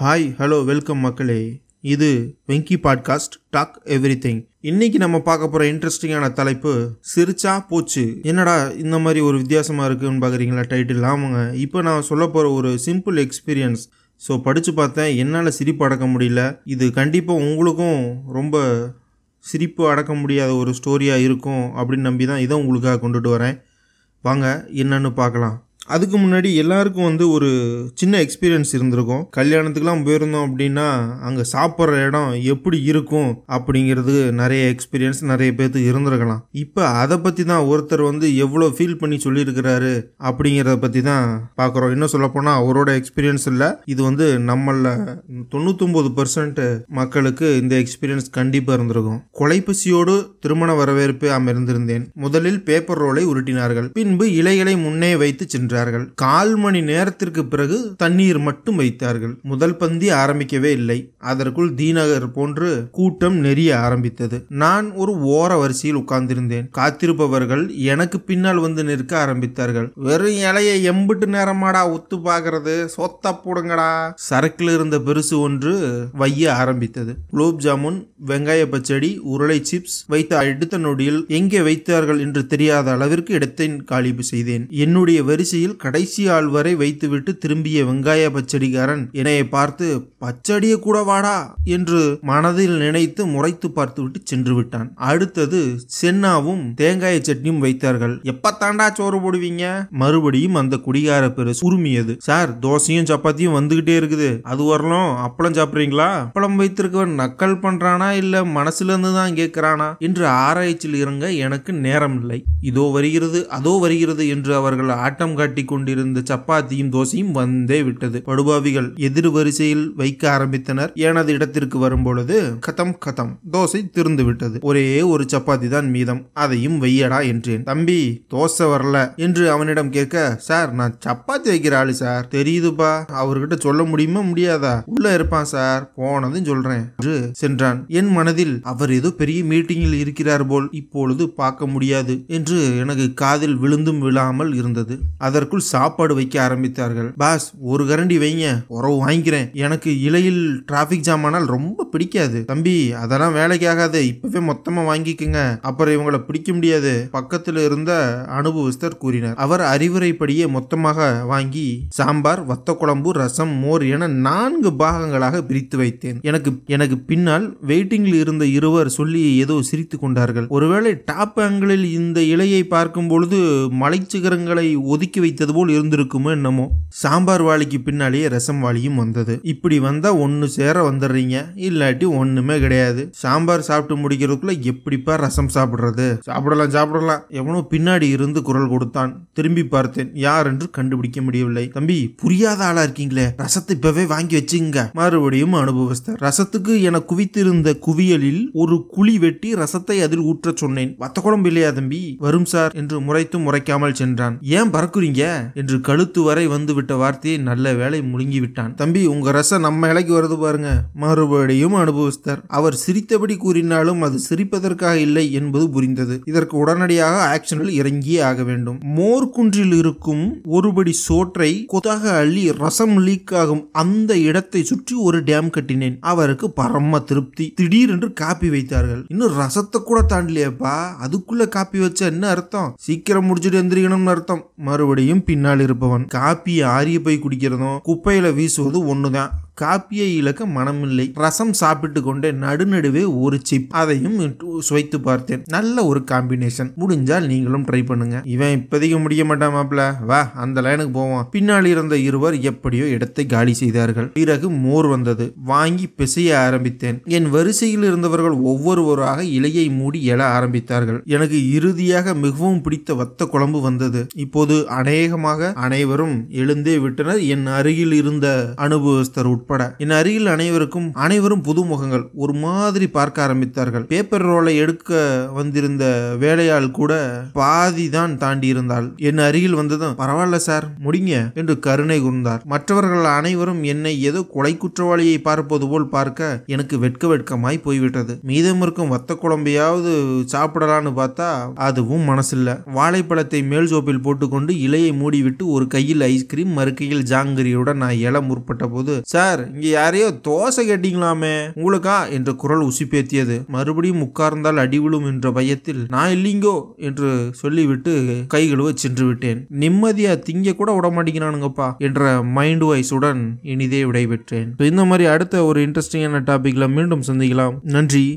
Hi hello welcome மக்களே. இது Venky podcast talk everything இன்னைக்கு நம்ம பார்க்க போகிற இன்ட்ரெஸ்டிங்கான தலைப்பு சிரிச்சா போச்சு. என்னடா இந்த மாதிரி ஒரு வித்தியாசமாக இருக்குன்னு பார்க்குறீங்களா டைட்டில் ஆமாங்க. இப்போ நான் சொல்ல போகிற ஒரு சிம்பிள் எக்ஸ்பீரியன்ஸ் ஸோ படித்து பார்த்தேன் என்னால் சிரிப்பு அடக்க முடியல. இது கண்டிப்பாக உங்களுக்கும் ரொம்ப சிரிப்பு அடக்க முடியாத ஒரு ஸ்டோரியாக இருக்கும் அப்படின்னு நம்பி தான் இதை உங்களுக்காக கொண்டுட்டு வரேன். வாங்க என்னன்னு பார்க்கலாம். அதுக்கு முன்னாடி எல்லாருக்கும் வந்து ஒரு சின்ன எக்ஸ்பீரியன்ஸ் இருந்திருக்கும். கல்யாணத்துக்குலாம் போயிருந்தோம் அப்படின்னா அங்கே சாப்பிட்ற இடம் எப்படி இருக்கும் அப்படிங்கிறது நிறைய எக்ஸ்பீரியன்ஸ் நிறைய பேர்த்துக்கு இருந்திருக்கலாம். இப்போ அதை பற்றி தான் ஒருத்தர் வந்து எவ்வளோ ஃபீல் பண்ணி சொல்லியிருக்கிறாரு அப்படிங்கிறத பற்றி தான் பார்க்குறோம் இன்னும் சொல்லப்போனால் அவரோட எக்ஸ்பீரியன்ஸ் இல்லை. இது வந்து நம்மள தொண்ணூத்தொம்பது பர்சன்ட் மக்களுக்கு இந்த எக்ஸ்பீரியன்ஸ் கண்டிப்பாக இருந்திருக்கும். கொலைப்பசியோடு திருமண வரவேற்பு அமர்ந்திருந்தேன். முதலில் பேப்பர் ரோலை உருட்டினார்கள். பின்பு இலைகளை முன்னே வைத்து சென்றார்கள் கால் மணி நேரத்திற்கு பிறகு தண்ணீர் மட்டும் வைத்தார்கள். முதல் பந்தி ஆரம்பிக்கவே இல்லை. அதற்குள் தீநகர் போன்று கூட்டம் நெறிய ஆரம்பித்தது. நான் ஒரு ஓர வரிசையில் உட்கார்ந்திருந்தேன். காத்திருப்பவர்கள் எனக்கு பின்னால் வந்து நிற்க ஆரம்பித்தார்கள். வெறும் இலையை எம்பிட்டு நேரமாடா ஒத்து பாக்குறது சொத்த போடுங்கடா. சரக்கில் இருந்த பெருசு ஒன்று வைய ஆரம்பித்தது. குலோப் ஜாமுன் வெங்காய பச்சடி உருளை சிப்ஸ் வைத்த அடுத்த நொடியில் எங்கே வைத்தார்கள் என்று தெரியாத அளவிற்கு இடத்தை காலிப்பு செய்தேன். என்னுடைய வரிசையில் கடைசி ஆள் வரை வைத்துவிட்டு திரும்பிய வெங்காய பச்சடிக்காரன் என்னைய பார்த்து பச்சடிய கூட வாடா என்று மனதில் நினைத்து முறைத்து பார்த்துவிட்டு சென்று விட்டான் அடுத்தது சென்னாவும் தேங்காயை சட்னியும் வைத்தார்கள். எப்ப தாண்டா சோறு போடுவீங்க? மறுபடியும் அந்த குடிகார பெருசு உரிமையது சார் தோசையும் சப்பாத்தியும் வந்துகிட்டே இருக்குது. அது வரலாம் அப்பளம் சாப்பிடுறீங்களா? அப்பளம் வைத்திருக்கவன் நக்கல் பண்றானா இல்ல மனசுல இருந்து தான் கேட்கிறானா என்று ஆராய்ச்சியில் இறங்க எனக்கு நேரம் இல்லை இதோ வருகிறது அதோ வருகிறது என்று அவர்கள் ஆட்டம் காட்டி கொண்டிருந்த சப்பாத்தியும் தோசையும் வந்தே விட்டது. படுபாவிகள் எதிர் வரிசையில் வைக்க ஆரம்பித்தனர். எனது இடத்திற்கு வரும்பொழுது கதம் கதம். தோசை திறந்து விட்டது ஒரே ஒரு சப்பாத்தி தான் மீதம். அதையும் வையடா என்றேன். தம்பி தோசை வரல என்று அவனிடம் கேட்க சார் நான் சப்பாத்தி வைக்கிற ஆளு சார். தெரியுதுப்பா. அவர்கிட்ட சொல்ல முடியுமா முடியாதா? உள்ள இருப்பான் சார். போனதும் சொல்றேன் என்று சென்றான். என் மனதில் அவர் ஏதோ பெரிய மீட்டிங்கில் இருக்கிறார் போல் இப்பொழுது பார்க்க முடியாது என்று எனக்கு காதில் விழுந்தும் விழாமல் இருந்தது. அதற்குள் சாப்பாடு வைக்க ஆரம்பித்தார்கள். பாஸ் ஒரு கரண்டி வைங்க. உறவு வாங்கிக்கிறேன். எனக்கு இலையில் டிராஃபிக் ஜாம் ஆனால் ரொம்ப பிடிக்காது. தம்பி அதெல்லாம் வேலைக்கு ஆகாது இப்பவே மொத்தமா வாங்கிக்கங்க. அப்புறம் இவங்களை பிடிக்க முடியாது. பக்கத்தில் இருந்த அனுபவஸ்தர் கூறினார். அவர் அறிவுரைப்படியே மொத்தமாக வாங்கி சாம்பார் வத்த குழம்பு ரசம் மோர் என நான்கு பாகங்களாக பிரித்து வைத்தேன். எனக்கு எனக்கு பின்னால் வெயிட்டிங்கில் இருந்த இருவர் சொல்லி ஏதோ சிரித்து கொண்டார்கள். ஒருவேளை டாப் ஆங்கிளில் இந்த இலையை பார்க்கும் பொழுது மலைச்சிகரங்களை ஒதுக்கி வைத்தது போல் இருந்திருக்குமோ என்னமோ. சாம்பார் வாளிக்கு பின்னாலேயே ரசம் வாளியும் வந்தது. இப்படி வந்தா ஒன்று சேர வந்துடுறீங்க. இல்லாட்டி ஒண்ணுமே கிடையாது. சாம்பார் சாப்பிட்டு முடிக்கிறதுக்குள்ள எப்படிப்பா ரசம் சாப்பிடுறது? சாப்பிடலாம் சாப்பிடலாம். எவனோ பின்னாடி இருந்து குரல் கொடுத்தான். திரும்பி பார்த்தேன். யார் என்று கண்டுபிடிக்க முடியவில்லை. தம்பி புரியாத ஆளா இருக்கீங்களே. ரசத்தை இப்பவே வாங்கி வச்சுங்க மறுபடியும் அனுபவஸ்தர் ரசத்துக்கு என குவித்திருந்த குவியலில் ஒரு குழி வெட்டி ரசத்தை அதில் ஊற்ற சொன்னேன். வத்த குழம்பு இல்லையா தம்பி? வரும் சார் என்று முறைத்தும் முறைக்காமல் சென்றான். ஏன் பறக்குறீங்க? என்று கழுத்து வரை வந்து விட்ட வார்த்தையை நல்ல வேலை முழுங்கி விட்டான் தம்பி உங்க ரசம் நம்ம இலைக்கு வருது பாருங்க. மறுபடியும் அனுபவிஸ்தர். அவர் சிரித்தபடி கூறினாலும் அது சிரிப்பதற்காக இல்லை என்பது புரிந்தது. இதற்கு உடனடியாக ஆக்ஷனில் இறங்கியே ஆக வேண்டும். மோர்குன்றில் இருக்கும் ஒருபடி சோற்றை கொத்தாக அள்ளி ரசம் லீக் ஆகும் அந்த இடத்தை சுற்றி ஒரு டேம் கட்டினேன். அவருக்கு பரம திருப்தி. திடீரென்று காப்பி வைத்தார்கள். இன்னும் ரசத்தை கூட தாண்டலையப்பா. அதுக்குள்ள காப்பி வச்ச என்ன அர்த்தம்? சீக்கிரம் முடிச்சுட்டு எந்திரிக்கணும்னு அர்த்தம். மறுபடியும் பின்னால் இருப்பவன் காப்பியை ஆரிய போய் குடிக்கிறதும் குப்பையில வீசுவது ஒண்ணுதான். காப்பியை இழக்க மனமில்லை. ரசம் சாப்பிட்டு கொண்டே நடுநடுவே ஒரு சிப் அதையும் சுவைத்து பார்த்தேன். நல்ல ஒரு காம்பினேஷன் முடிஞ்சால் நீங்களும் ட்ரை பண்ணுங்க. இவன் இப்போதைக்கு முடிய மாட்டான் மாப்பிள. வா அந்த லைனுக்கு போவோம். பின்னால் இருந்த இருவர் எப்படியோ இடத்தை காலி செய்தார்கள். பிறகு மோர் வந்தது. வாங்கி பிசைய ஆரம்பித்தேன். என் வரிசையில் இருந்தவர்கள் ஒவ்வொருவராக இலையை மூடி எழ ஆரம்பித்தார்கள். எனக்கு இறுதியாக மிகவும் பிடித்த வத்த குழம்பு வந்தது. இப்போது அநேகமாக அனைவரும் எழுந்தே விட்டனர். என் அருகில் இருந்த அனுபவஸ்தர் உட்பட. என் அருகில் அனைவருக்கும் அனைவரும் புதுமுகங்கள் ஒரு மாதிரி பார்க்க ஆரம்பித்தார்கள். பேப்பர் ரோலை எடுக்க வந்திருந்த வேலையாள் கூட பாதி தான் தாண்டி இருந்தாள். என் அருகில் வந்ததும் பரவாயில்ல சார் முடிங்க என்று கருணை கூர்ந்தார். மற்றவர்கள் அனைவரும் என்னை ஏதோ கொலை குற்றவாளியை பார்ப்பது போல் பார்க்க எனக்கு வெட்க வெட்கமாய் போய்விட்டது. மீதம் இருக்கும் வத்த குழம்பையாவது சாப்பிடலான்னு பார்த்தா அதுவும் மனசில்ல. வாழைப்பழத்தை மேல் சோப்பில் போட்டுக்கொண்டு இலையை மூடிவிட்டு ஒரு கையில் ஐஸ்கிரீம் மறு கையில் ஜாங்கிரியுடன் நான் எழ முற்பட்ட போது சார் சார் இங்க யாரையோ தோசை கேட்டீங்களாமே. உங்களுக்கா? என்ற குரல் உசிப்பேத்தியது. மறுபடியும் உட்கார்ந்தால் அடி விழும் என்ற பயத்தில் நான் இல்லைங்கோ என்று சொல்லிவிட்டு கை கழுவ சென்று விட்டேன். நிம்மதியா திங்க கூட விட மாட்டேங்கிறானுங்கப்பா என்ற மைண்ட் வாய்ஸுடன் இனிதே விடைபெற்றேன். இந்த மாதிரி அடுத்த ஒரு இன்ட்ரெஸ்டிங்கான டாபிக்ல மீண்டும் சந்திக்கலாம். நன்றி.